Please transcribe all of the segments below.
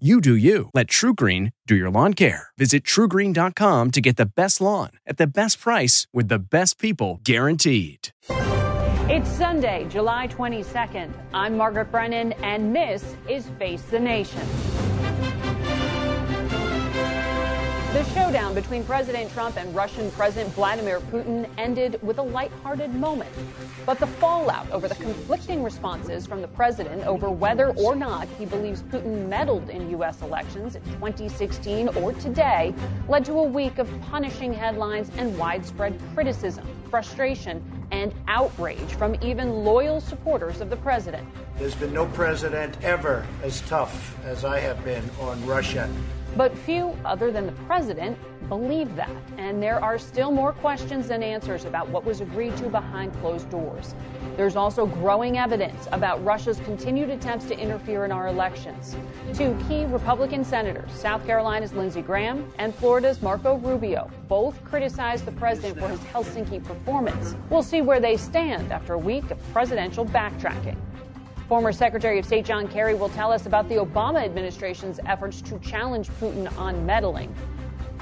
You do you. Let TruGreen do your lawn care. Visit trugreen.com to get the best lawn at the best price with the best people guaranteed. It's Sunday, July 22nd. I'm Margaret Brennan, and this is Face the Nation. The showdown between President Trump and Russian President Vladimir Putin ended with a lighthearted moment. But the fallout over the conflicting responses from the president over whether or not he believes Putin meddled in U.S. elections in 2016 or today led to a week of punishing headlines and widespread criticism, frustration, and outrage from even loyal supporters of the president. There's been no president ever as tough as I have been on Russia. But few, other than the president, believe that. And there are still more questions than answers about what was agreed to behind closed doors. There's also growing evidence about Russia's continued attempts to interfere in our elections. Two key Republican senators, South Carolina's Lindsey Graham and Florida's Marco Rubio, both criticized the president for his Helsinki performance. We'll see where they stand after a week of presidential backtracking. Former Secretary of State John Kerry will tell us about the Obama administration's efforts to challenge Putin on meddling.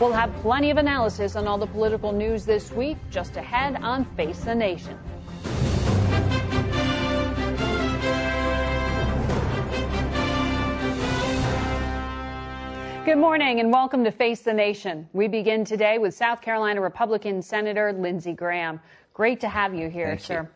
We'll have plenty of analysis on all the political news this week, just ahead on Face the Nation. Good morning and welcome to Face the Nation. We begin today with South Carolina Republican Senator Lindsey Graham. Great to have you here, Thank sir. You.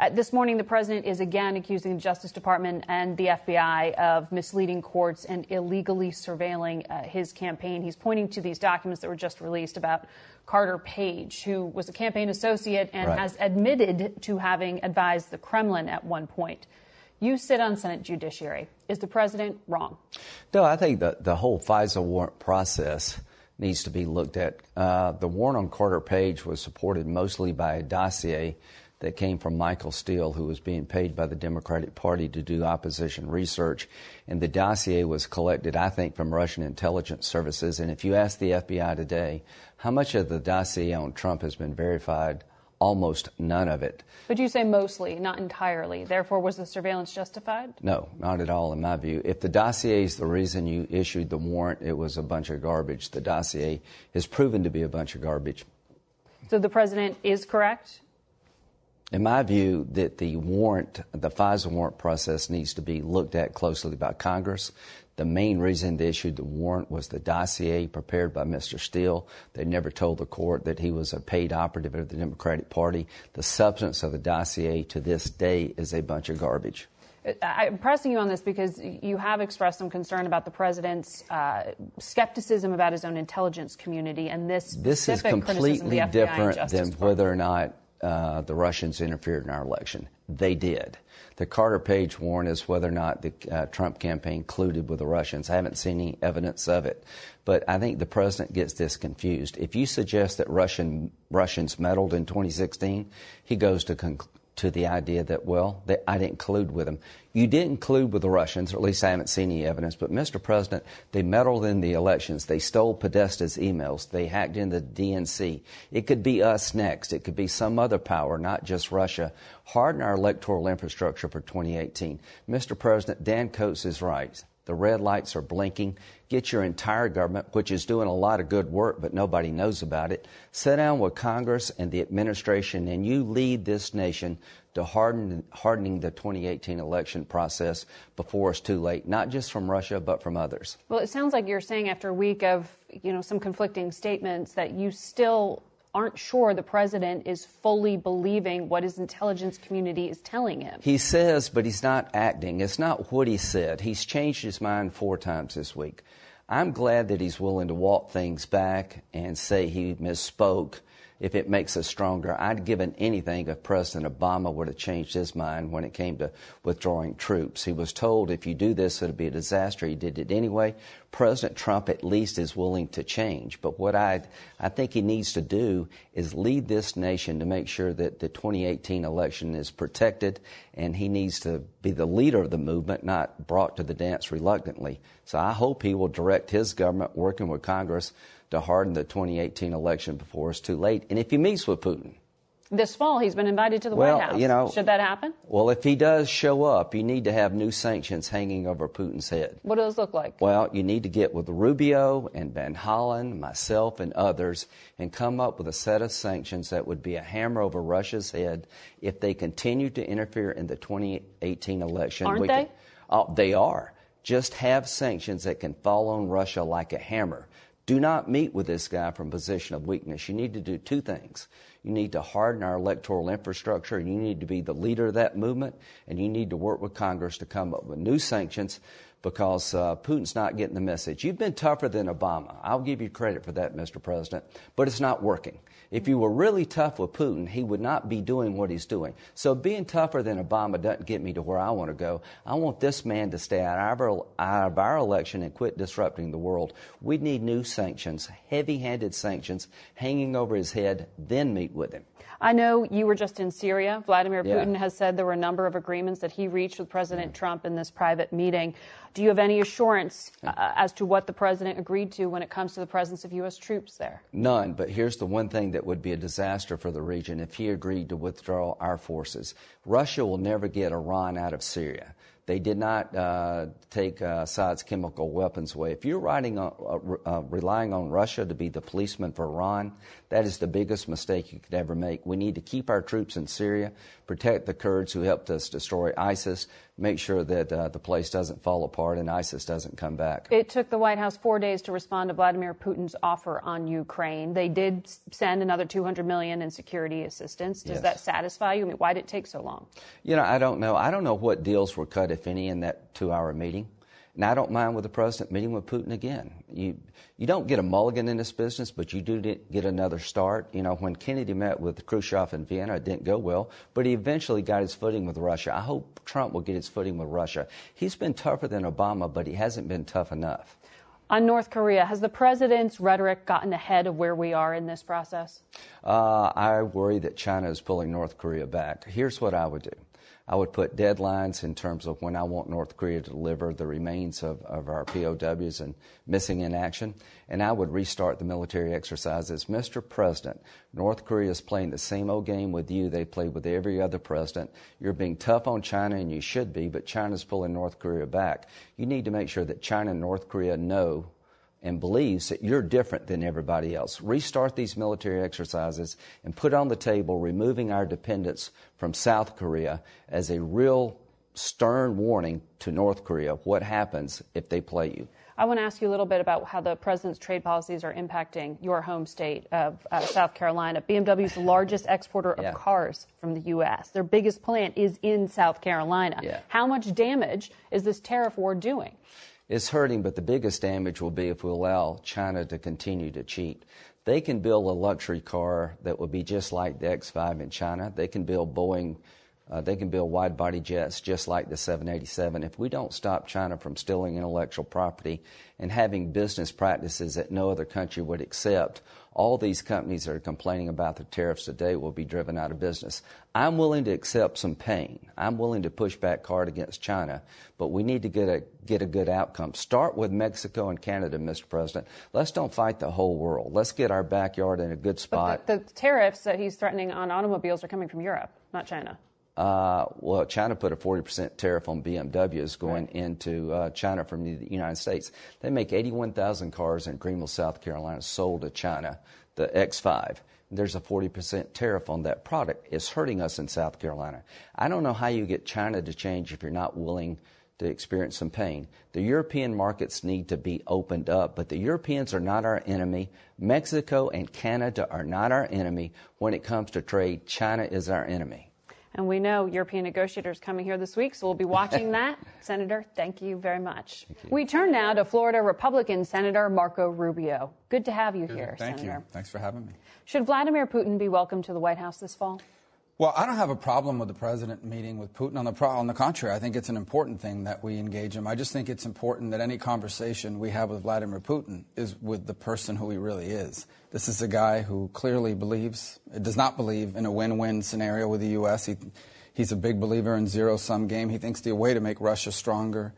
Uh, this morning, the president is again accusing the Justice Department and the FBI of misleading courts and illegally surveilling uh, his campaign. He's pointing to these documents that were just released about Carter Page, who was a campaign associate and right. has admitted to having advised the Kremlin at one point. You sit on Senate Judiciary. Is the president wrong? No, I think the, the whole FISA warrant process needs to be looked at. Uh, the warrant on Carter Page was supported mostly by a dossier that came from Michael Steele, who was being paid by the Democratic Party to do opposition research. And the dossier was collected, I think, from Russian intelligence services. And if you ask the FBI today, how much of the dossier on Trump has been verified? Almost none of it. But you say mostly, not entirely. Therefore, was the surveillance justified? No, not at all, in my view. If the dossier is the reason you issued the warrant, it was a bunch of garbage. The dossier has proven to be a bunch of garbage. So the president is correct? in my view, that the warrant, the FISA warrant process needs to be looked at closely by Congress. The main reason they issued the warrant was the dossier prepared by Mr. Steele. They never told the court that he was a paid operative of the Democratic Party. The substance of the dossier to this day is a bunch of garbage. I'm pressing you on this because you have expressed some concern about the president's uh, skepticism about his own intelligence community and this. This is completely different than whether or not uh, the Russians interfered in our election. They did. The Carter Page warrant is whether or not the uh, Trump campaign colluded with the Russians. I haven't seen any evidence of it. But I think the president gets this confused. If you suggest that Russian Russians meddled in 2016, he goes to conclude to the idea that, well, I didn't collude with them. You didn't collude with the Russians, or at least I haven't seen any evidence, but Mr. President, they meddled in the elections. They stole Podesta's emails. They hacked into the DNC. It could be us next. It could be some other power, not just Russia. Harden our electoral infrastructure for 2018. Mr. President, Dan Coats is right. The red lights are blinking. Get your entire government, which is doing a lot of good work, but nobody knows about it. Sit down with Congress and the administration, and you lead this nation to harden, hardening the 2018 election process before it's too late, not just from Russia, but from others. Well, it sounds like you're saying after a week of you know some conflicting statements that you still aren't sure the president is fully believing what his intelligence community is telling him. He says, but he's not acting. It's not what he said. He's changed his mind four times this week. I'm glad that he's willing to walk things back and say he misspoke if it makes us stronger. I'd given anything if President Obama would have changed his mind when it came to withdrawing troops. He was told if you do this, it'll be a disaster. He did it anyway. President Trump at least is willing to change. But what I, I think he needs to do is lead this nation to make sure that the 2018 election is protected, and he needs to be the leader of the movement, not brought to the dance reluctantly. So I hope he will direct his government, working with Congress, to harden the 2018 election before it's too late. And if he meets with Putin, this fall, he's been invited to the well, White House. You know, Should that happen? Well, if he does show up, you need to have new sanctions hanging over Putin's head. What do those look like? Well, you need to get with Rubio and Van Hollen, myself, and others, and come up with a set of sanctions that would be a hammer over Russia's head if they continue to interfere in the 2018 election. Aren't they? Can, oh, they are. Just have sanctions that can fall on Russia like a hammer. Do not meet with this guy from position of weakness. You need to do two things. You need to harden our electoral infrastructure, and you need to be the leader of that movement, and you need to work with Congress to come up with new sanctions because uh, Putin's not getting the message. You've been tougher than Obama. I'll give you credit for that, Mr. President, but it's not working. If you were really tough with Putin, he would not be doing what he's doing. So being tougher than Obama doesn't get me to where I want to go. I want this man to stay out of our, out of our election and quit disrupting the world. We need new sanctions, heavy handed sanctions hanging over his head, then meet with him. I know you were just in Syria. Vladimir yeah. Putin has said there were a number of agreements that he reached with President Trump in this private meeting. Do you have any assurance uh, as to what the president agreed to when it comes to the presence of U.S. troops there? None, but here's the one thing that would be a disaster for the region if he agreed to withdraw our forces. Russia will never get Iran out of Syria. They did not uh, take uh, Assad's chemical weapons away. If you're riding on, uh, uh, relying on Russia to be the policeman for Iran, that is the biggest mistake you could ever make. We need to keep our troops in Syria, protect the Kurds who helped us destroy ISIS, make sure that uh, the place doesn't fall apart and ISIS doesn't come back. It took the White House four days to respond to Vladimir Putin's offer on Ukraine. They did send another 200 million in security assistance. Does yes. that satisfy you? I mean, why did it take so long? You know, I don't know. I don't know what deals were cut, if any, in that two-hour meeting. And I don't mind with the president meeting with Putin again. You, you don't get a mulligan in this business, but you do get another start. You know, when Kennedy met with Khrushchev in Vienna, it didn't go well, but he eventually got his footing with Russia. I hope Trump will get his footing with Russia. He's been tougher than Obama, but he hasn't been tough enough. On North Korea, has the president's rhetoric gotten ahead of where we are in this process? Uh, I worry that China is pulling North Korea back. Here's what I would do. I would put deadlines in terms of when I want North Korea to deliver the remains of, of our POWs and missing in action, and I would restart the military exercises. Mr. President, North Korea is playing the same old game with you they played with every other president. You're being tough on China, and you should be, but China's pulling North Korea back. You need to make sure that China and North Korea know and believes that you're different than everybody else. Restart these military exercises and put on the table removing our dependence from South Korea as a real stern warning to North Korea what happens if they play you. I want to ask you a little bit about how the president's trade policies are impacting your home state of uh, South Carolina. BMW's the largest exporter of yeah. cars from the U.S. Their biggest plant is in South Carolina. Yeah. How much damage is this tariff war doing? It's hurting, but the biggest damage will be if we allow China to continue to cheat. They can build a luxury car that will be just like the X5 in China. They can build Boeing uh, they can build wide body jets just like the 787. If we don't stop China from stealing intellectual property and having business practices that no other country would accept, all these companies that are complaining about the tariffs today will be driven out of business. I'm willing to accept some pain. I'm willing to push back hard against China, but we need to get a get a good outcome. Start with Mexico and Canada, Mr. President. Let's don't fight the whole world. Let's get our backyard in a good spot. But the, the tariffs that he's threatening on automobiles are coming from Europe, not China. Uh, well, China put a 40% tariff on BMWs going right. into uh, China from the United States. They make 81,000 cars in Greenville, South Carolina, sold to China, the X5. There's a 40% tariff on that product. It's hurting us in South Carolina. I don't know how you get China to change if you're not willing to experience some pain. The European markets need to be opened up, but the Europeans are not our enemy. Mexico and Canada are not our enemy. When it comes to trade, China is our enemy. And we know European negotiators coming here this week, so we'll be watching that. Senator, thank you very much. You. We turn now to Florida Republican Senator Marco Rubio. Good to have you Good. here, thank Senator. you. Thanks for having me. Should Vladimir Putin be welcome to the White House this fall? Well, I don't have a problem with the president meeting with Putin. On the, pro- on the contrary, I think it's an important thing that we engage him. I just think it's important that any conversation we have with Vladimir Putin is with the person who he really is. This is a guy who clearly believes, does not believe in a win-win scenario with the U.S. He, he's a big believer in zero-sum game. He thinks the way to make Russia stronger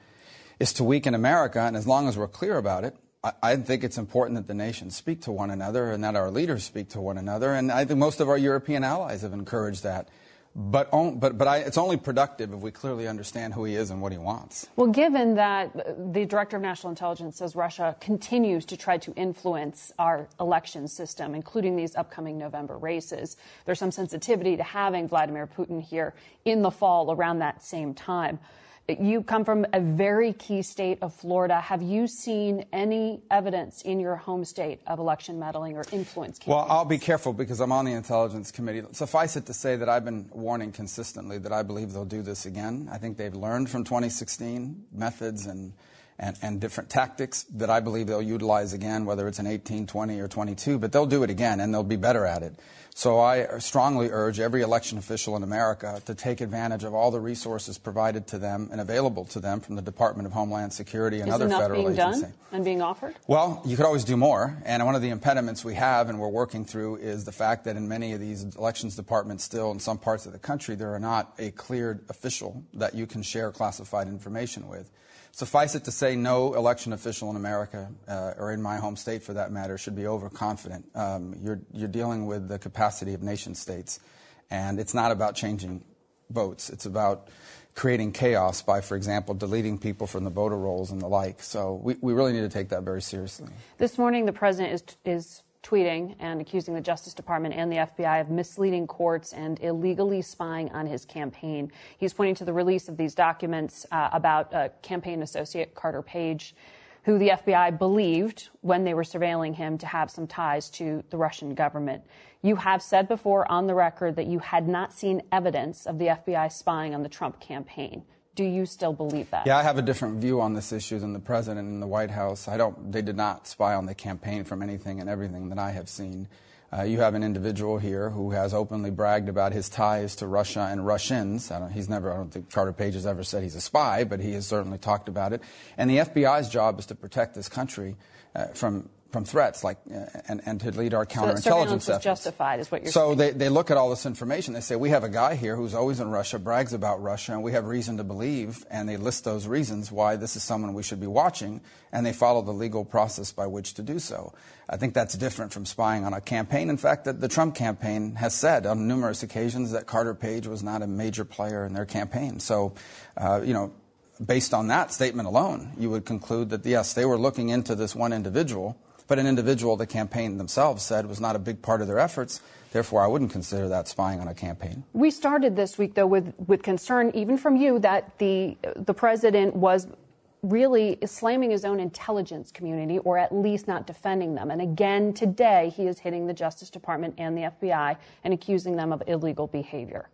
is to weaken America, and as long as we're clear about it, I think it's important that the nations speak to one another and that our leaders speak to one another. And I think most of our European allies have encouraged that. But, but, but I, it's only productive if we clearly understand who he is and what he wants. Well, given that the Director of National Intelligence says Russia continues to try to influence our election system, including these upcoming November races, there's some sensitivity to having Vladimir Putin here in the fall around that same time. You come from a very key state of Florida. Have you seen any evidence in your home state of election meddling or influence? Campaigns? Well, I'll be careful because I'm on the Intelligence Committee. Suffice it to say that I've been warning consistently that I believe they'll do this again. I think they've learned from 2016 methods and and, and, different tactics that I believe they'll utilize again, whether it's an 18, 20, or 22, but they'll do it again and they'll be better at it. So I strongly urge every election official in America to take advantage of all the resources provided to them and available to them from the Department of Homeland Security and Is other federal being agencies. Done and being offered? Well, you could always do more. And one of the impediments we have and we're working through is the fact that in many of these elections departments still in some parts of the country, there are not a cleared official that you can share classified information with. Suffice it to say, no election official in America, uh, or in my home state for that matter, should be overconfident. Um, you're, you're dealing with the capacity of nation states, and it's not about changing votes. It's about creating chaos by, for example, deleting people from the voter rolls and the like. So we, we really need to take that very seriously. This morning, the president is, is tweeting and accusing the Justice Department and the FBI of misleading courts and illegally spying on his campaign. He's pointing to the release of these documents uh, about uh, campaign associate Carter Page, who the FBI believed when they were surveilling him to have some ties to the Russian government. You have said before on the record that you had not seen evidence of the FBI spying on the Trump campaign. Do you still believe that? Yeah, I have a different view on this issue than the president and the White House. I don't. They did not spy on the campaign from anything and everything that I have seen. Uh, you have an individual here who has openly bragged about his ties to Russia and Russians. he's never, I don't think Carter Page has ever said he's a spy, but he has certainly talked about it. And the FBI's job is to protect this country uh, from from threats like uh, and, and to lead our counterintelligence so efforts. justified is what you're so saying. they, they look at all this information. They say we have a guy here who's always in Russia, brags about Russia, and we have reason to believe, and they list those reasons why this is someone we should be watching, and they follow the legal process by which to do so. I think that's different from spying on a campaign. In fact, the, the Trump campaign has said on numerous occasions that Carter Page was not a major player in their campaign. So, uh, you know, based on that statement alone, you would conclude that yes, they were looking into this one individual but an individual the campaign themselves said was not a big part of their efforts. Therefore, I wouldn't consider that spying on a campaign. We started this week, though, with, with concern, even from you, that the, the president was really slamming his own intelligence community, or at least not defending them. And again, today, he is hitting the Justice Department and the FBI and accusing them of illegal behavior.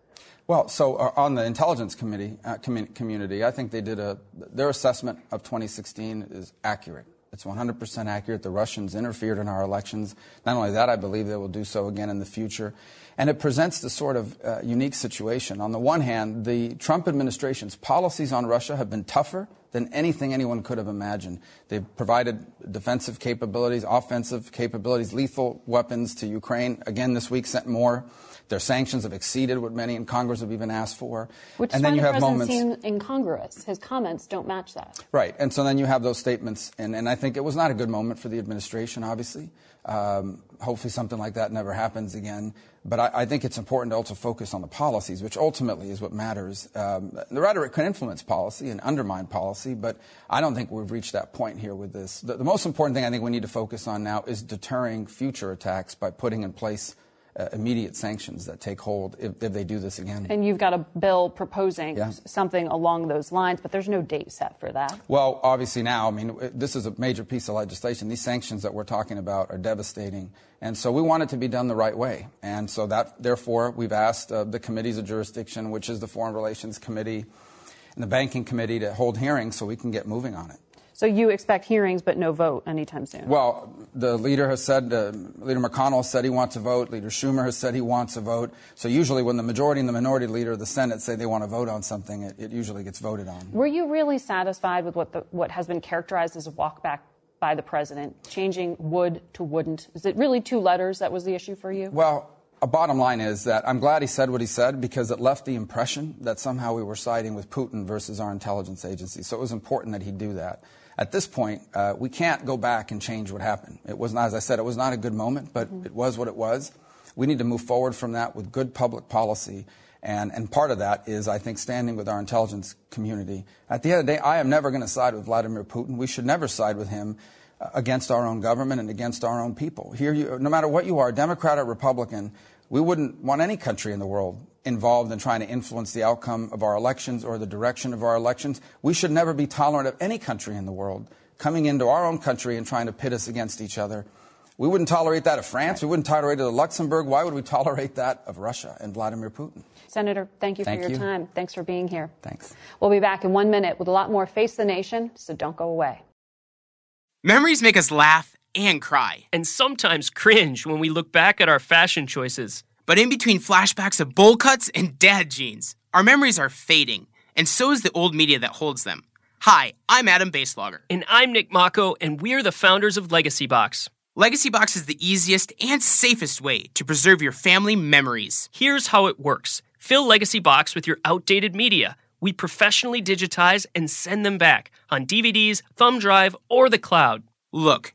Well, so uh, on the intelligence committee uh, community, I think they did a their assessment of 2016 is accurate. It's 100% accurate. The Russians interfered in our elections. Not only that, I believe they will do so again in the future. And it presents the sort of uh, unique situation. On the one hand, the Trump administration's policies on Russia have been tougher than anything anyone could have imagined. They've provided defensive capabilities, offensive capabilities, lethal weapons to Ukraine. Again, this week sent more. Their sanctions have exceeded what many in Congress have even asked for. Which and then you have the moments seem incongruous. His comments don't match that. Right. And so then you have those statements, and, and I think it was not a good moment for the administration, obviously. Um, hopefully something like that never happens again. But I, I, think it's important to also focus on the policies, which ultimately is what matters. Um, the rhetoric can influence policy and undermine policy, but I don't think we've reached that point here with this. The, the most important thing I think we need to focus on now is deterring future attacks by putting in place uh, immediate sanctions that take hold if, if, they do this again. And you've got a bill proposing yeah. something along those lines, but there's no date set for that. Well, obviously now, I mean, this is a major piece of legislation. These sanctions that we're talking about are devastating. And so we want it to be done the right way. And so that, therefore, we've asked uh, the committees of jurisdiction, which is the Foreign Relations Committee and the Banking Committee, to hold hearings so we can get moving on it. So you expect hearings, but no vote anytime soon? Well, the leader has said, uh, Leader McConnell said he wants a vote. Leader Schumer has said he wants a vote. So usually, when the majority and the minority leader of the Senate say they want to vote on something, it, it usually gets voted on. Were you really satisfied with what the, what has been characterized as a walkback by the president, changing would to wouldn't? Is it really two letters that was the issue for you? Well, a bottom line is that I'm glad he said what he said because it left the impression that somehow we were siding with Putin versus our intelligence agency. So it was important that he do that at this point, uh, we can't go back and change what happened. It was not, as I said, it was not a good moment, but mm-hmm. it was what it was. We need to move forward from that with good public policy. And, and part of that is, I think, standing with our intelligence community. At the end of the day, I am never going to side with Vladimir Putin. We should never side with him uh, against our own government and against our own people. Here, you, no matter what you are, Democrat or Republican, we wouldn't want any country in the world involved in trying to influence the outcome of our elections or the direction of our elections. We should never be tolerant of any country in the world coming into our own country and trying to pit us against each other. We wouldn't tolerate that of France. We wouldn't tolerate it of Luxembourg. Why would we tolerate that of Russia and Vladimir Putin? Senator, thank you thank for your you. time. Thanks for being here. Thanks. We'll be back in one minute with a lot more Face the Nation, so don't go away. Memories make us laugh and cry. And sometimes cringe when we look back at our fashion choices. But in between flashbacks of bowl cuts and dad jeans, our memories are fading, and so is the old media that holds them. Hi, I'm Adam Baselogger. And I'm Nick Mako, and we're the founders of Legacy Box. Legacy Box is the easiest and safest way to preserve your family memories. Here's how it works fill Legacy Box with your outdated media. We professionally digitize and send them back on DVDs, thumb drive, or the cloud. Look,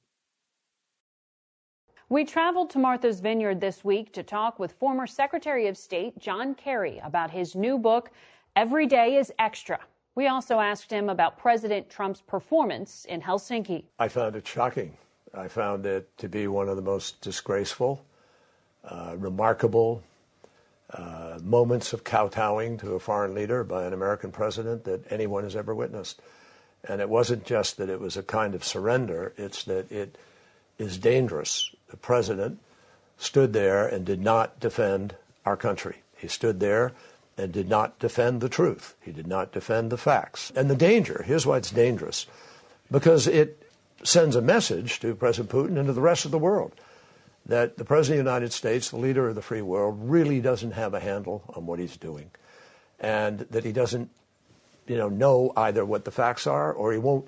We traveled to Martha's Vineyard this week to talk with former Secretary of State John Kerry about his new book, Every Day is Extra. We also asked him about President Trump's performance in Helsinki. I found it shocking. I found it to be one of the most disgraceful, uh, remarkable uh, moments of kowtowing to a foreign leader by an American president that anyone has ever witnessed. And it wasn't just that it was a kind of surrender, it's that it is dangerous. The president stood there and did not defend our country. He stood there and did not defend the truth. He did not defend the facts. And the danger, here's why it's dangerous, because it sends a message to President Putin and to the rest of the world that the President of the United States, the leader of the free world, really doesn't have a handle on what he's doing. And that he doesn't, you know, know either what the facts are or he won't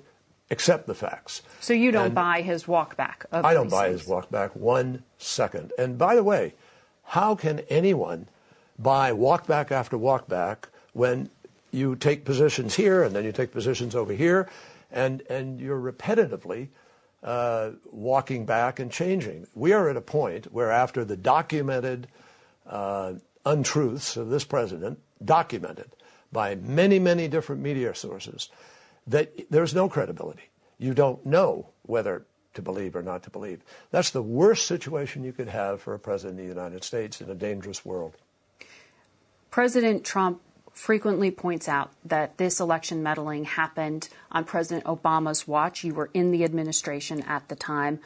accept the facts. So you don't and buy his walk back? I don't buy his walk back one second. And by the way, how can anyone buy walk back after walk back when you take positions here and then you take positions over here and, and you're repetitively uh, walking back and changing? We are at a point where, after the documented uh, untruths of this president, documented by many, many different media sources, that there's no credibility. You don't know whether to believe or not to believe. That's the worst situation you could have for a president of the United States in a dangerous world. President Trump frequently points out that this election meddling happened on President Obama's watch. You were in the administration at the time.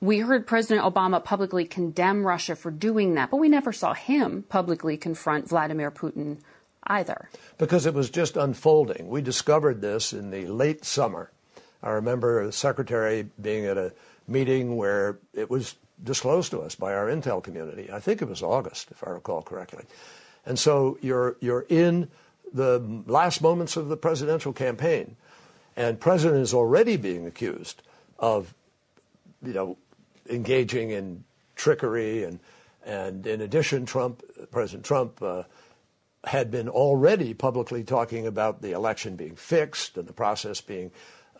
We heard President Obama publicly condemn Russia for doing that, but we never saw him publicly confront Vladimir Putin either. Because it was just unfolding. We discovered this in the late summer. I remember the secretary being at a meeting where it was disclosed to us by our intel community. I think it was August, if I recall correctly. And so you're, you're in the last moments of the presidential campaign, and president is already being accused of, you know, engaging in trickery and And in addition, Trump, President Trump, uh, had been already publicly talking about the election being fixed and the process being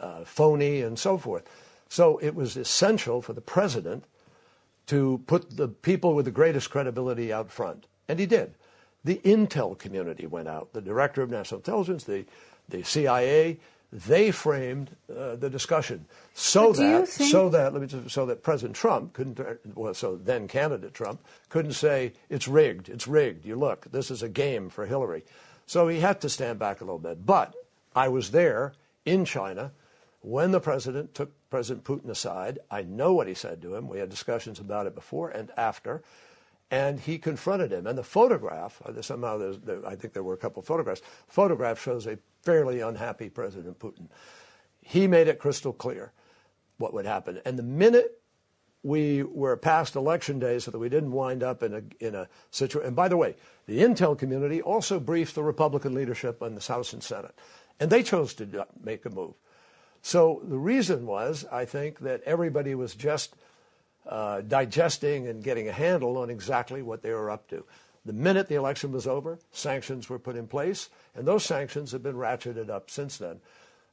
uh, phony and so forth. So it was essential for the president to put the people with the greatest credibility out front. And he did. The intel community went out. The director of national intelligence, the, the CIA, they framed uh, the discussion. So that think... so that let me just, so that President Trump couldn't well so then candidate Trump couldn't say it's rigged it's rigged you look this is a game for Hillary. So he had to stand back a little bit. But I was there in China when the president took President Putin aside. I know what he said to him. We had discussions about it before and after. And he confronted him. And the photograph, uh, somehow there, I think there were a couple of photographs. Photograph shows a fairly unhappy President Putin. He made it crystal clear what would happen. And the minute we were past election day so that we didn't wind up in a, in a situation. And by the way, the intel community also briefed the Republican leadership on the House and Senate, and they chose to make a move. So the reason was, I think, that everybody was just uh, digesting and getting a handle on exactly what they were up to. The minute the election was over, sanctions were put in place, and those sanctions have been ratcheted up since then.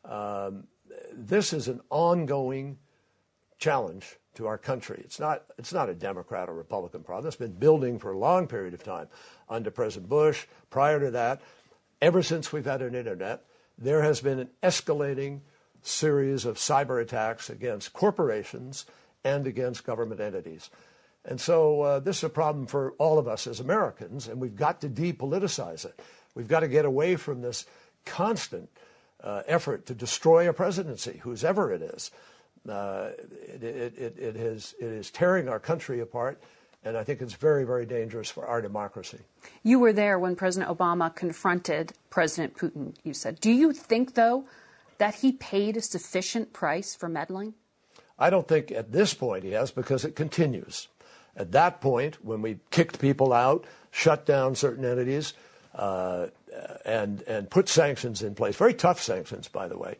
Um, this is an ongoing challenge to our country. It's not, it's not a Democrat or Republican problem. It's been building for a long period of time under President Bush. Prior to that, ever since we've had an internet, there has been an escalating series of cyber attacks against corporations and against government entities. And so uh, this is a problem for all of us as Americans, and we've got to depoliticize it. We've got to get away from this constant uh, effort to destroy a presidency, whose ever it is. Uh, it, it, it, it, is, it is tearing our country apart, and I think it's very, very dangerous for our democracy. You were there when President Obama confronted President Putin, you said. Do you think, though, that he paid a sufficient price for meddling? I don't think at this point he has because it continues. At that point, when we kicked people out, shut down certain entities, uh, and and put sanctions in place, very tough sanctions, by the way,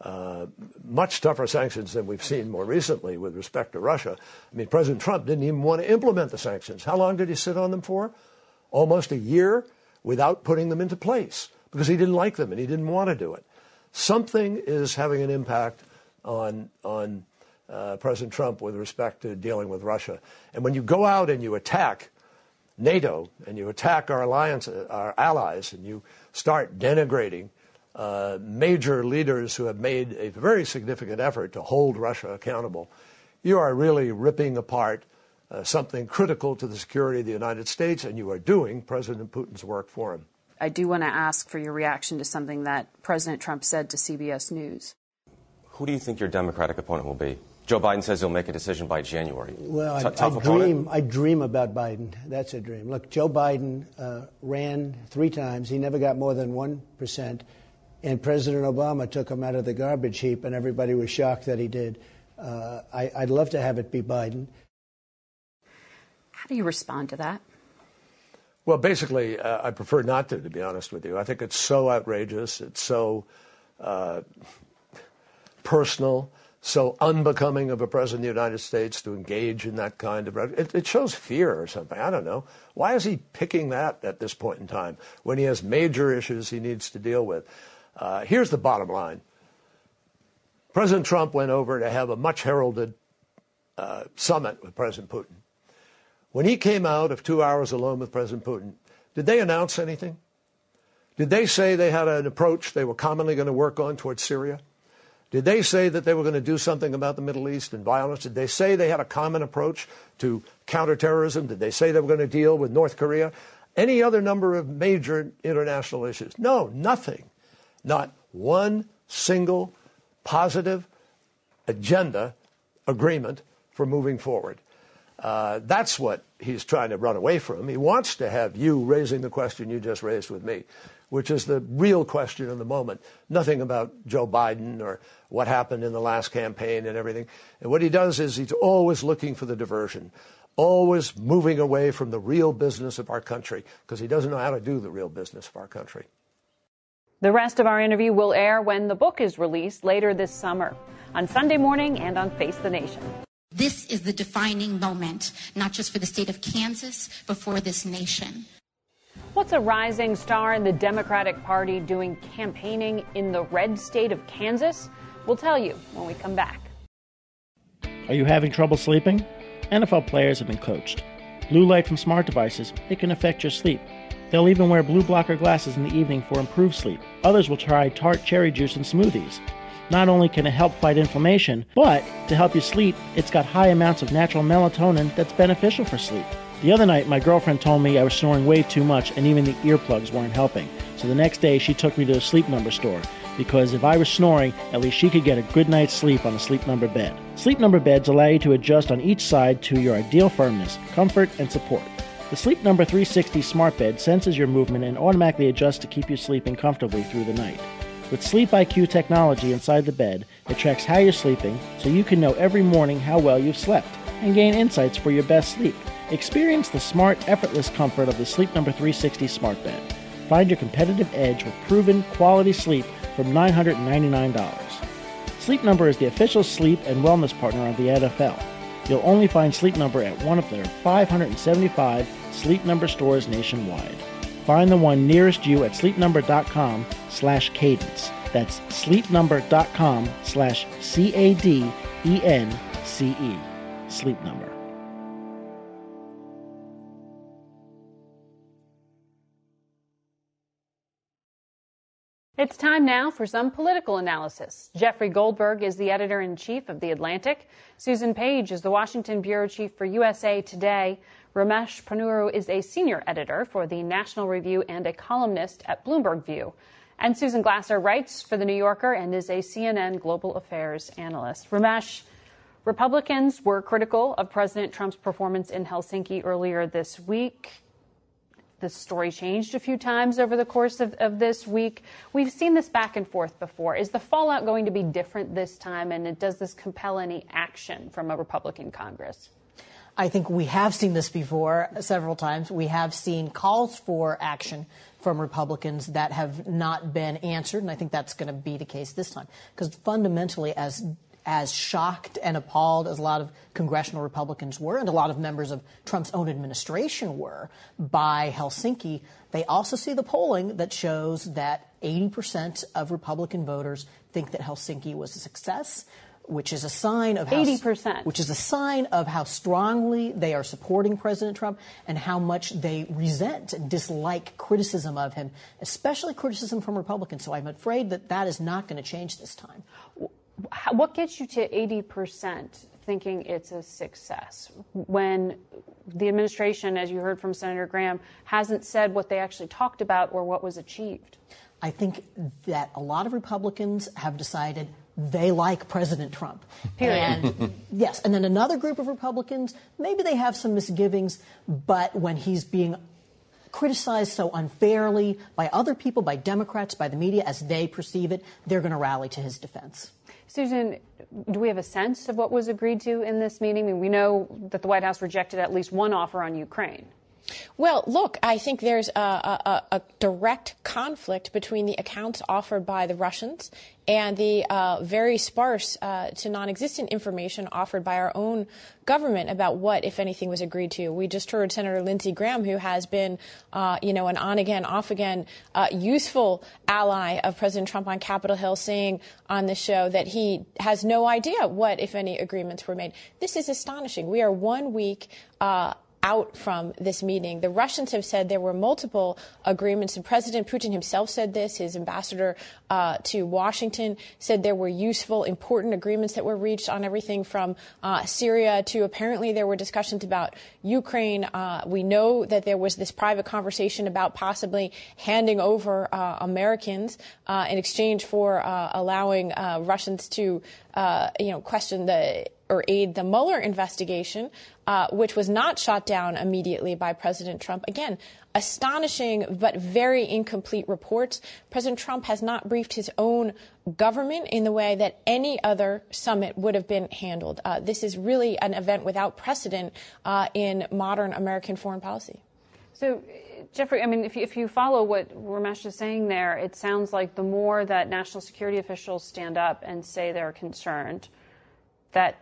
uh, much tougher sanctions than we've seen more recently with respect to Russia. I mean, President Trump didn't even want to implement the sanctions. How long did he sit on them for? Almost a year without putting them into place because he didn't like them and he didn't want to do it. Something is having an impact on on uh, President Trump with respect to dealing with Russia. And when you go out and you attack NATO and you attack our alliance, our allies, and you start denigrating uh, major leaders who have made a very significant effort to hold Russia accountable, you are really ripping apart uh, something critical to the security of the United States, and you are doing President Putin's work for him. I do want to ask for your reaction to something that President Trump said to CBS News. Who do you think your Democratic opponent will be? Joe Biden says he'll make a decision by January. Well, T- I, I dream. I dream about Biden. That's a dream. Look, Joe Biden uh, ran three times. He never got more than one percent, and President Obama took him out of the garbage heap, and everybody was shocked that he did. Uh, I, I'd love to have it be Biden. How do you respond to that? Well, basically, uh, I prefer not to, to be honest with you. I think it's so outrageous. It's so uh, personal so unbecoming of a president of the United States to engage in that kind of it, it, shows fear or something. I don't know. Why is he picking that at this point in time when he has major issues he needs to deal with? Uh, here's the bottom line. President Trump went over to have a much heralded uh, summit with President Putin. When he came out of two hours alone with President Putin, did they announce anything? Did they say they had an approach they were commonly going to work on towards Syria? Did they say that they were going to do something about the Middle East and violence? Did they say they had a common approach to counterterrorism? Did they say they were going to deal with North Korea? Any other number of major international issues? No, nothing. Not one single positive agenda agreement for moving forward. Uh, that's what he's trying to run away from. He wants to have you raising the question you just raised with me which is the real question of the moment. Nothing about Joe Biden or what happened in the last campaign and everything. And what he does is he's always looking for the diversion, always moving away from the real business of our country because he doesn't know how to do the real business of our country. The rest of our interview will air when the book is released later this summer on Sunday morning and on Face the Nation. This is the defining moment, not just for the state of Kansas, but for this nation. What's a rising star in the Democratic Party doing campaigning in the red state of Kansas? We'll tell you when we come back. Are you having trouble sleeping? NFL players have been coached. Blue light from smart devices, it can affect your sleep. They'll even wear blue blocker glasses in the evening for improved sleep. Others will try tart cherry juice and smoothies. Not only can it help fight inflammation, but to help you sleep, it's got high amounts of natural melatonin that's beneficial for sleep. The other night, my girlfriend told me I was snoring way too much and even the earplugs weren't helping. So the next day, she took me to a sleep number store because if I was snoring, at least she could get a good night's sleep on a sleep number bed. Sleep number beds allow you to adjust on each side to your ideal firmness, comfort, and support. The Sleep Number 360 smart bed senses your movement and automatically adjusts to keep you sleeping comfortably through the night. With Sleep IQ technology inside the bed, it tracks how you're sleeping so you can know every morning how well you've slept and gain insights for your best sleep. Experience the smart, effortless comfort of the Sleep Number 360 smart bed. Find your competitive edge with proven quality sleep from $999. Sleep Number is the official sleep and wellness partner of the NFL. You'll only find Sleep Number at one of their 575 Sleep Number stores nationwide. Find the one nearest you at sleepnumber.com slash cadence. That's sleepnumber.com slash C-A-D-E-N-C-E. Sleep Number. It's time now for some political analysis. Jeffrey Goldberg is the editor in chief of The Atlantic. Susan Page is the Washington bureau chief for USA Today. Ramesh Ponnuru is a senior editor for the National Review and a columnist at Bloomberg View. And Susan Glasser writes for The New Yorker and is a CNN global affairs analyst. Ramesh, Republicans were critical of President Trump's performance in Helsinki earlier this week. The story changed a few times over the course of, of, this week. We've seen this back and forth before. Is the fallout going to be different this time? And does this compel any action from a Republican Congress? I think we have seen this before several times. We have seen calls for action from Republicans that have not been answered, and I think that's going to be the case this time. Because fundamentally, as as shocked and appalled as a lot of congressional Republicans were, and a lot of members of Trump's own administration were, by Helsinki, they also see the polling that shows that 80% of Republican voters think that Helsinki was a success which is a sign of how 80%. which is a sign of how strongly they are supporting President Trump and how much they resent and dislike criticism of him, especially criticism from Republicans. So I'm afraid that that is not going to change this time. What gets you to 80% thinking it's a success when the administration, as you heard from Senator Graham, hasn't said what they actually talked about or what was achieved? I think that a lot of Republicans have decided they like President Trump. Period. And yes, and then another group of Republicans, maybe they have some misgivings, but when he's being criticized so unfairly by other people, by Democrats, by the media, as they perceive it, they're going to rally to his defense. Susan, do we have a sense of what was agreed to in this meeting? I mean, we know that the White House rejected at least one offer on Ukraine. Well, look, I think there's a, a, a, direct conflict between the accounts offered by the Russians and the uh, very sparse uh, to non-existent information offered by our own government about what, if anything, was agreed to. We just heard Senator Lindsey Graham, who has been, uh, you know, an on-again, off-again, uh, useful ally of President Trump on Capitol Hill, saying on the show that he has no idea what, if any, agreements were made. This is astonishing. We are one week uh, out from this meeting. The Russians have said there were multiple agreements, and President Putin himself said this. His ambassador uh, to Washington said there were useful, important agreements that were reached on everything from uh, Syria to apparently there were discussions about Ukraine. Uh, we know that there was this private conversation about possibly handing over uh, Americans uh, in exchange for uh, allowing Russians to, you know, question the or aid the Mueller investigation, uh, which was not shot down immediately by President Trump. Again, astonishing but very incomplete reports. President Trump has not briefed his own government in the way that any other summit would have been handled. Uh, this is really an event without precedent uh, in modern American foreign policy. So, Jeffrey, I mean, if you, if you follow what Ramesh is saying there, it sounds like the more that national security officials stand up and say they're concerned, that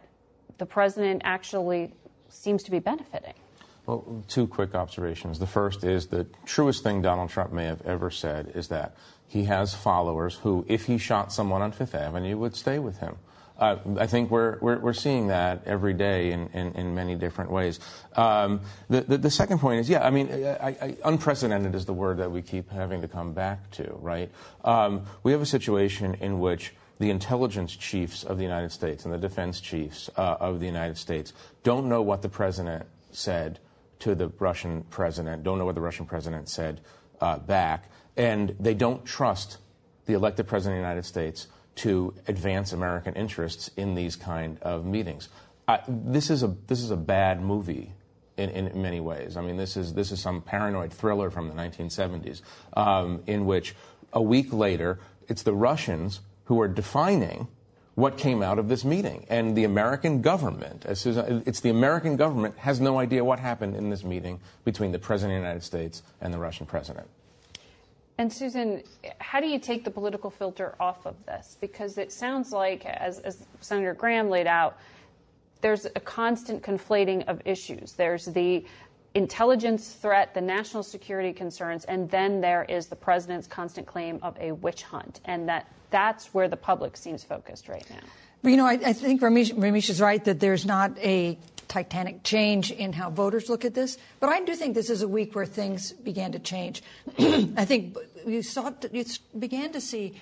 the president actually seems to be benefiting. Well, two quick observations. The first is the truest thing Donald Trump may have ever said is that he has followers who, if he shot someone on Fifth Avenue, would stay with him. Uh, I think we're, we're, we're, seeing that every day in, in, in many different ways. Um, the, the, the, second point is, yeah, I mean, I, I, unprecedented is the word that we keep having to come back to, right? Um, we have a situation in which the intelligence chiefs of the United States and the defense chiefs uh, of the United States don't know what the president said to the Russian president, don't know what the Russian president said uh, back, and they don't trust the elected president of the United States to advance American interests in these kind of meetings. I, this is a this is a bad movie in, in many ways. I mean, this is this is some paranoid thriller from the 1970s, um, in which a week later it's the Russians who are defining what came out of this meeting, and the American government, as Susan, it's the American government has no idea what happened in this meeting between the president of the United States and the Russian president. And Susan, how do you take the political filter off of this? Because it sounds like, as, as, Senator Graham laid out, there's a constant conflating of issues. There's the intelligence threat, the national security concerns, and then there is the president's constant claim of a witch hunt, and that that's where the public seems focused right now. You know, I, I think Ramesh, Ramesh is right that there's not a titanic change in how voters look at this. But I do think this is a week where things began to change. I think you saw you began to see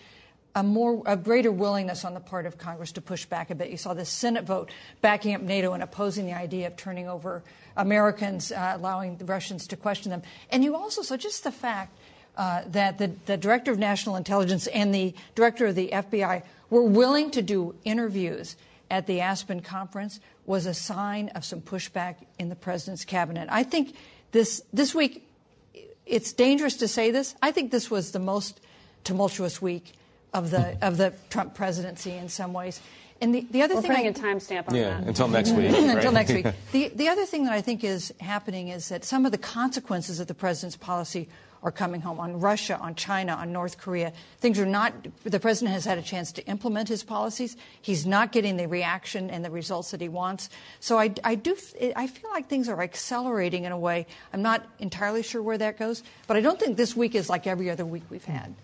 a more a greater willingness on the part of Congress to push back a bit. You saw the Senate vote backing up NATO and opposing the idea of turning over Americans, uh, allowing the Russians to question them. And you also saw just the fact uh, that the, the director of national intelligence and the director of the FBI were willing to do interviews at the Aspen conference was a sign of some pushback in the president's cabinet. I think this this week, it's dangerous to say this. I think this was the most tumultuous week of the of the Trump presidency in some ways. And the, the other We're thing putting I, a timestamp on yeah, that. until next week. until next week. The the other thing that I think is happening is that some of the consequences of the president's policy are coming home on Russia, on China, on North Korea. Things are not, the president has had a chance to implement his policies. He's not getting the reaction and the results that he wants. So I, I do, I feel like things are accelerating in a way. I'm not entirely sure where that goes, but I don't think this week is like every other week we've had.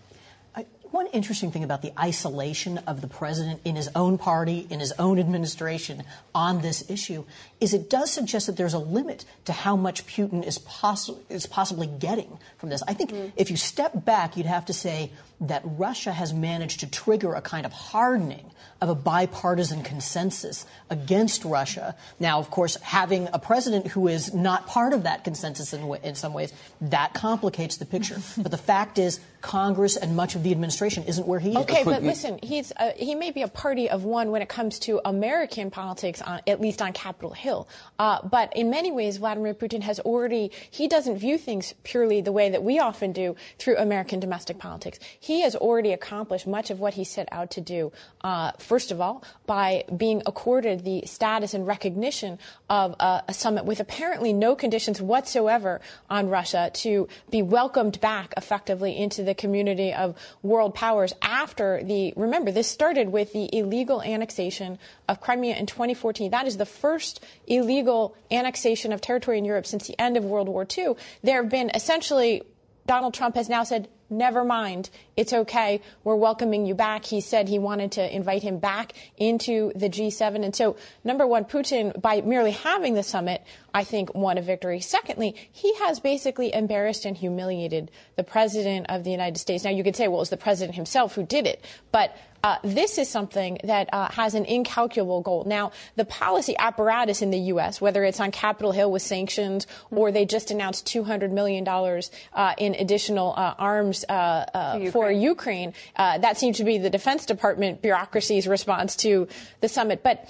One interesting thing about the isolation of the president in his own party, in his own administration on this issue, is it does suggest that there's a limit to how much Putin is, poss- is possibly getting from this. I think mm. if you step back, you'd have to say that Russia has managed to trigger a kind of hardening of a bipartisan consensus against Russia. Now, of course, having a president who is not part of that consensus in, in some ways, that complicates the picture. but the fact is, Congress and much of the administration isn't where he is. Okay, but listen, he's uh, he may be a party of one when it comes to American politics, on, at least on Capitol Hill. Uh, but in many ways, Vladimir Putin has already he doesn't view things purely the way that we often do through American domestic politics. He has already accomplished much of what he set out to do. Uh, first of all, by being accorded the status and recognition of a, a summit with apparently no conditions whatsoever on Russia to be welcomed back effectively into the community of world powers after the, remember, this started with the illegal annexation of Crimea in 2014. That is the first illegal annexation of territory in Europe since the end of World War II. There have been essentially Donald Trump has now said never mind. It's okay. We're welcoming you back. He said he wanted to invite him back into the G7. And so, number one, Putin, by merely having the summit, I think won a victory. Secondly, he has basically embarrassed and humiliated the president of the United States. Now, you could say, well, it was the president himself who did it. But uh, this is something that uh, has an incalculable goal. Now, the policy apparatus in the U.S., whether it's on Capitol Hill with sanctions or they just announced $200 million uh, in additional uh, arms uh, uh, Ukraine. for Ukraine, that seems to be the Defense Department bureaucracy's response to the summit. But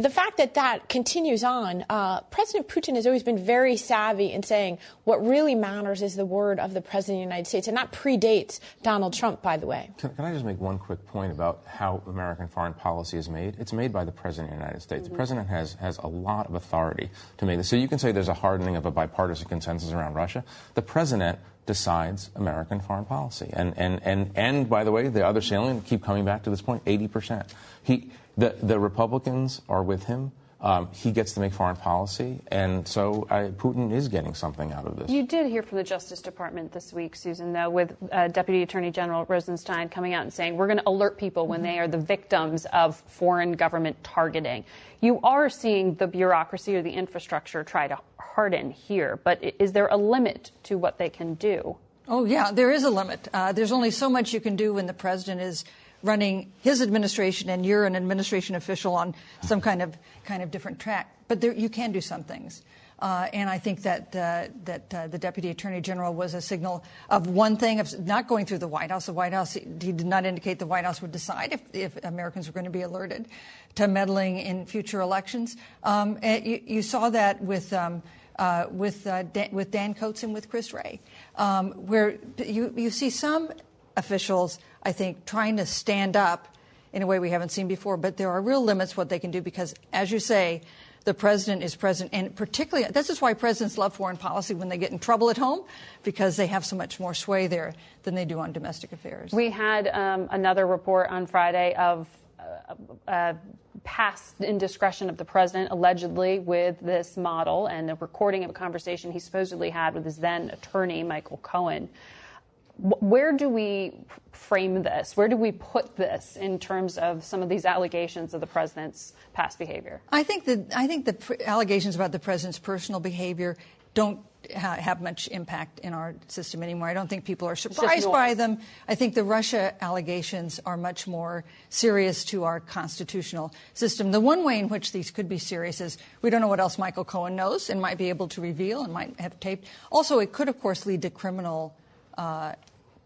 the fact that that continues on, uh, President Putin has always been very savvy in saying what really matters is the word of the President of the United States, and that predates Donald Trump, by the way. Can, can I just make one quick point about how American foreign policy is made? It's made by the President of the United States. Mm-hmm. The President has, has a lot of authority to make this. So you can say there's a hardening of a bipartisan consensus around Russia. The President decides American foreign policy. And, and, and, and by the way, the other salient, keep coming back to this point, 80%. He, the, the Republicans are with him. Um, he gets to make foreign policy, and so I, Putin is getting something out of this. You did hear from the Justice Department this week, Susan, though, with uh, Deputy Attorney General Rosenstein coming out and saying we're going to alert people when they are the victims of foreign government targeting. You are seeing the bureaucracy or the infrastructure try to harden here, but is there a limit to what they can do? Oh, yeah, there is a limit. Uh, there's only so much you can do when the president is running his administration and you're an administration official on some kind of kind of different track. But there, you can do some things. Uh, and I think that uh, that uh, the deputy attorney general was a signal of one thing of not going through the White House. The White House he did not indicate the White House would decide if, if Americans were going to be alerted to meddling in future elections. Um, you, you, saw that with. Um, uh, with uh, Dan, with Dan Coats and with Chris Wray, um, where you you see some officials I think, trying to stand up in a way we haven't seen before. But there are real limits what they can do because, as you say, the president is president, and particularly this is why presidents love foreign policy when they get in trouble at home, because they have so much more sway there than they do on domestic affairs. We had um, another report on Friday of uh, uh, past indiscretion of the president, allegedly with this model, and a recording of a conversation he supposedly had with his then attorney, Michael Cohen where do we frame this? Where do we put this in terms of some of these allegations of the president's past behavior? I think that I think the allegations about the president's personal behavior don't ha- have much impact in our system anymore. I don't think people are surprised by them. I think the Russia allegations are much more serious to our constitutional system. The one way in which these could be serious is we don't know what else Michael Cohen knows and might be able to reveal and might have taped. Also, it could, of course, lead to criminal uh,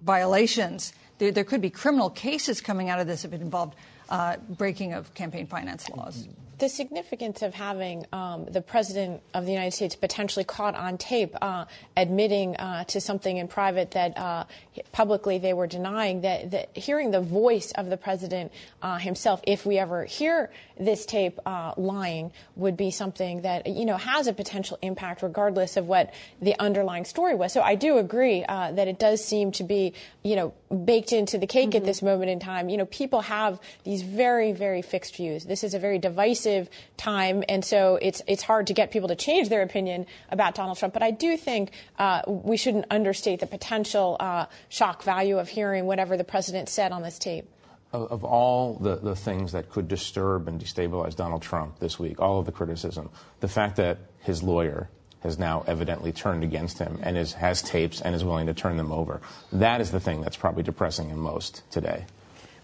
violations. There, there, could be criminal cases coming out of this if it involved uh, breaking of campaign finance laws the significance of having um, the president of the United States potentially caught on tape uh, admitting uh, to something in private that uh, publicly they were denying, that, that, hearing the voice of the president uh, himself, if we ever hear this tape uh, lying, would be something that you know has a potential impact, regardless of what the underlying story was. So I do agree uh, that it does seem to be you know baked into the cake mm-hmm. at this moment in time. You know, people have these very, very fixed views. This is a very divisive divisive time, and so it's it's hard to get people to change their opinion about Donald Trump. But I do think uh, we shouldn't understate the potential uh, shock value of hearing whatever the president said on this tape. Of, of all the, the things that could disturb and destabilize Donald Trump this week, all of the criticism, the fact that his lawyer has now evidently turned against him and is, has tapes and is willing to turn them over. That is the thing that's probably depressing him most today.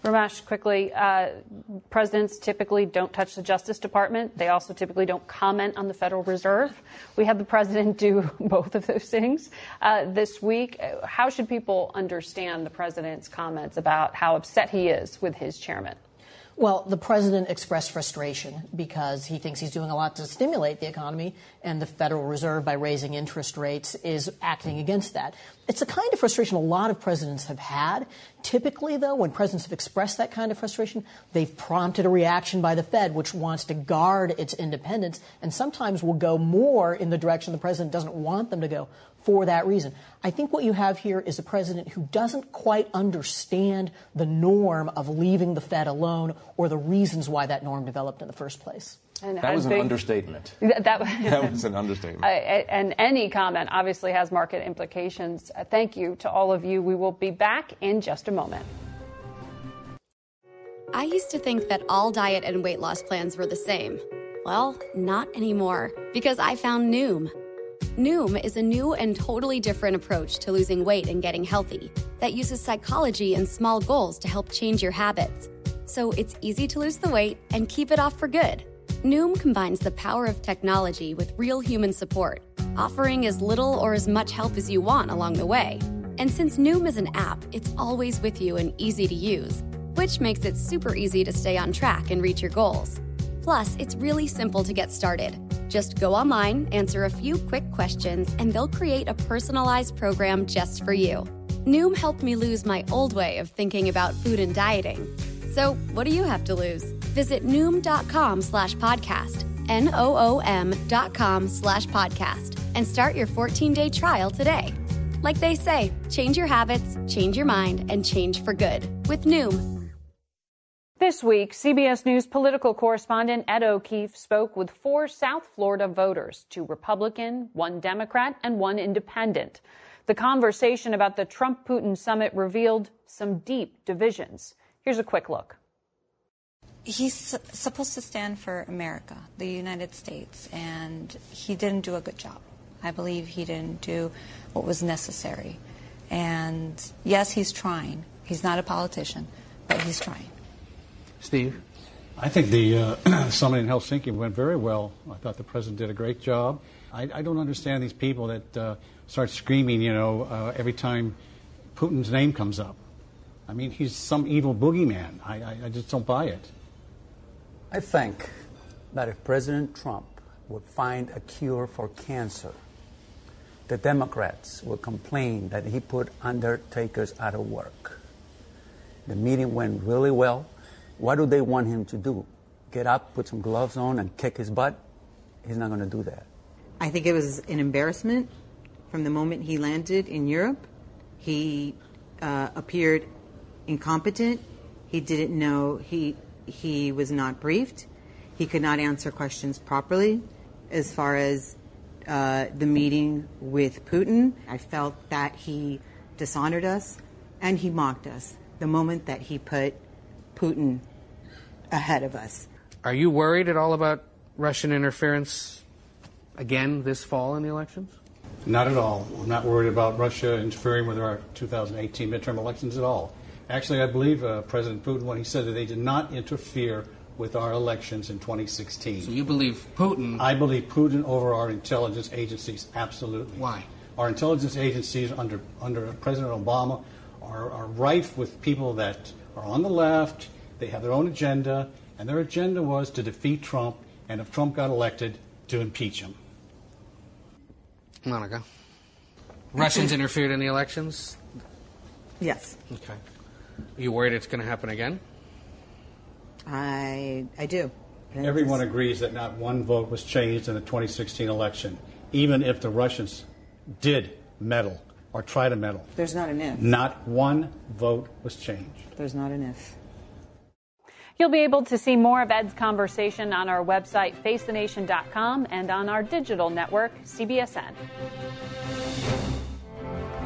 Ramesh, quickly, uh, presidents typically don't touch the Justice Department. They also typically don't comment on the Federal Reserve. We had the president do both of those things uh, this week. How should people understand the president's comments about how upset he is with his chairman? Well, the president expressed frustration because he thinks he's doing a lot to stimulate the economy, and the Federal Reserve, by raising interest rates, is acting against that. It's a kind of frustration a lot of presidents have had. Typically, though, when presidents have expressed that kind of frustration, they've prompted a reaction by the Fed, which wants to guard its independence, and sometimes will go more in the direction the president doesn't want them to go for that reason. I think what you have here is a president who doesn't quite understand the norm of leaving the Fed alone or the reasons why that norm developed in the first place. And that was an understatement. That, that, was an understatement. and any comment obviously has market implications. Uh, thank you to all of you. We will be back in just a moment. I used to think that all diet and weight loss plans were the same. Well, not anymore, because I found Noom. Noom is a new and totally different approach to losing weight and getting healthy that uses psychology and small goals to help change your habits. So it's easy to lose the weight and keep it off for good. Noom combines the power of technology with real human support, offering as little or as much help as you want along the way. And since Noom is an app, it's always with you and easy to use, which makes it super easy to stay on track and reach your goals. Plus, it's really simple to get started. Just go online, answer a few quick questions, and they'll create a personalized program just for you. Noom helped me lose my old way of thinking about food and dieting. So, what do you have to lose? Visit noom.com slash podcast, N O O M dot com slash podcast, and start your 14 day trial today. Like they say, change your habits, change your mind, and change for good with Noom. This week, CBS News political correspondent Ed O'Keefe spoke with four South Florida voters two Republican, one Democrat, and one independent. The conversation about the Trump Putin summit revealed some deep divisions. Here's a quick look. He's supposed to stand for America, the United States, and he didn't do a good job. I believe he didn't do what was necessary. And yes, he's trying. He's not a politician, but he's trying. Steve? I think the uh, summit in Helsinki went very well. I thought the president did a great job. I, I don't understand these people that uh, start screaming, you know, uh, every time Putin's name comes up. I mean, he's some evil boogeyman. I, I, I just don't buy it. I think that if President Trump would find a cure for cancer, the Democrats will complain that he put undertakers out of work. The meeting went really well. What do they want him to do? Get up, put some gloves on, and kick his butt? He's not going to do that. I think it was an embarrassment from the moment he landed in Europe. He uh, appeared incompetent. He didn't know he he was not briefed. He could not answer questions properly as far as uh, the meeting with Putin. I felt that he dishonored us and he mocked us the moment that he put Putin ahead of us. Are you worried at all about Russian interference again this fall in the elections? Not at all. I'm not worried about Russia interfering with our 2018 midterm elections at all. Actually, I believe uh, President Putin when he said that they did not interfere with our elections in 2016. So you believe Putin? I believe Putin over our intelligence agencies, absolutely. Why? Our intelligence agencies under under President Obama are, are rife with people that are on the left. They have their own agenda, and their agenda was to defeat Trump, and if Trump got elected, to impeach him. Monica, Russians interfered in the elections. Yes. Okay. Are you worried it's going to happen again? I I do. Everyone agrees that not one vote was changed in the 2016 election, even if the Russians did meddle or try to meddle. There's not an if. Not one vote was changed. There's not an if. You'll be able to see more of Ed's conversation on our website, facethenation.com, and on our digital network, CBSN.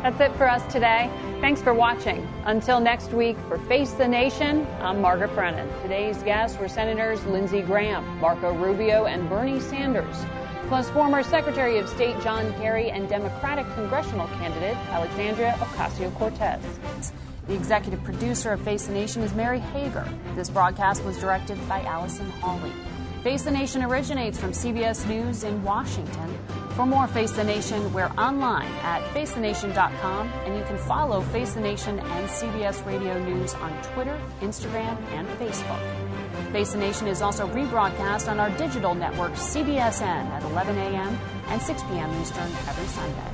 That's it for us today. Thanks for watching. Until next week, for Face the Nation, I'm Margaret Brennan. Today's guests were Senators Lindsey Graham, Marco Rubio, and Bernie Sanders, plus former Secretary of State John Kerry and Democratic congressional candidate Alexandria Ocasio Cortez. The executive producer of Face the Nation is Mary Hager. This broadcast was directed by Allison Hawley. Face the Nation originates from CBS News in Washington. For more Face the Nation, we're online at facethenation.com, and you can follow Face the Nation and CBS Radio News on Twitter, Instagram, and Facebook. Face the Nation is also rebroadcast on our digital network, CBSN, at 11 a.m. and 6 p.m. Eastern every Sunday.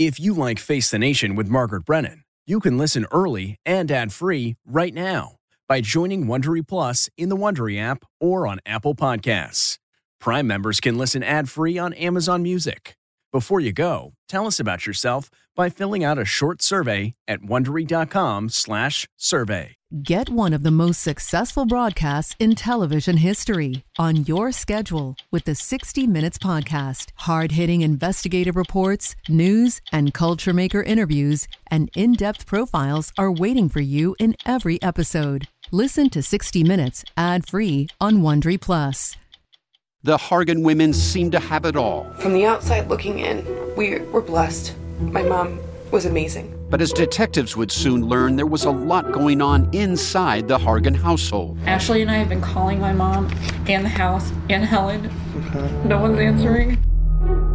If you like Face the Nation with Margaret Brennan, you can listen early and ad-free right now by joining Wondery Plus in the Wondery app or on Apple Podcasts. Prime members can listen ad-free on Amazon Music. Before you go, tell us about yourself by filling out a short survey at wondery.com/survey. Get one of the most successful broadcasts in television history on your schedule with the 60 Minutes podcast. Hard-hitting investigative reports, news, and culture maker interviews and in-depth profiles are waiting for you in every episode. Listen to 60 Minutes ad-free on Wondery Plus. The Hargan women seem to have it all. From the outside looking in, we were blessed. My mom was amazing. But as detectives would soon learn, there was a lot going on inside the Hargan household. Ashley and I have been calling my mom and the house and Helen. Okay. No one's answering.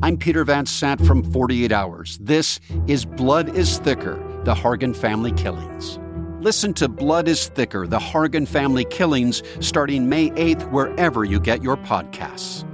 I'm Peter Van Sant from 48 Hours. This is Blood is Thicker The Hargan Family Killings. Listen to Blood is Thicker The Hargan Family Killings starting May 8th, wherever you get your podcasts.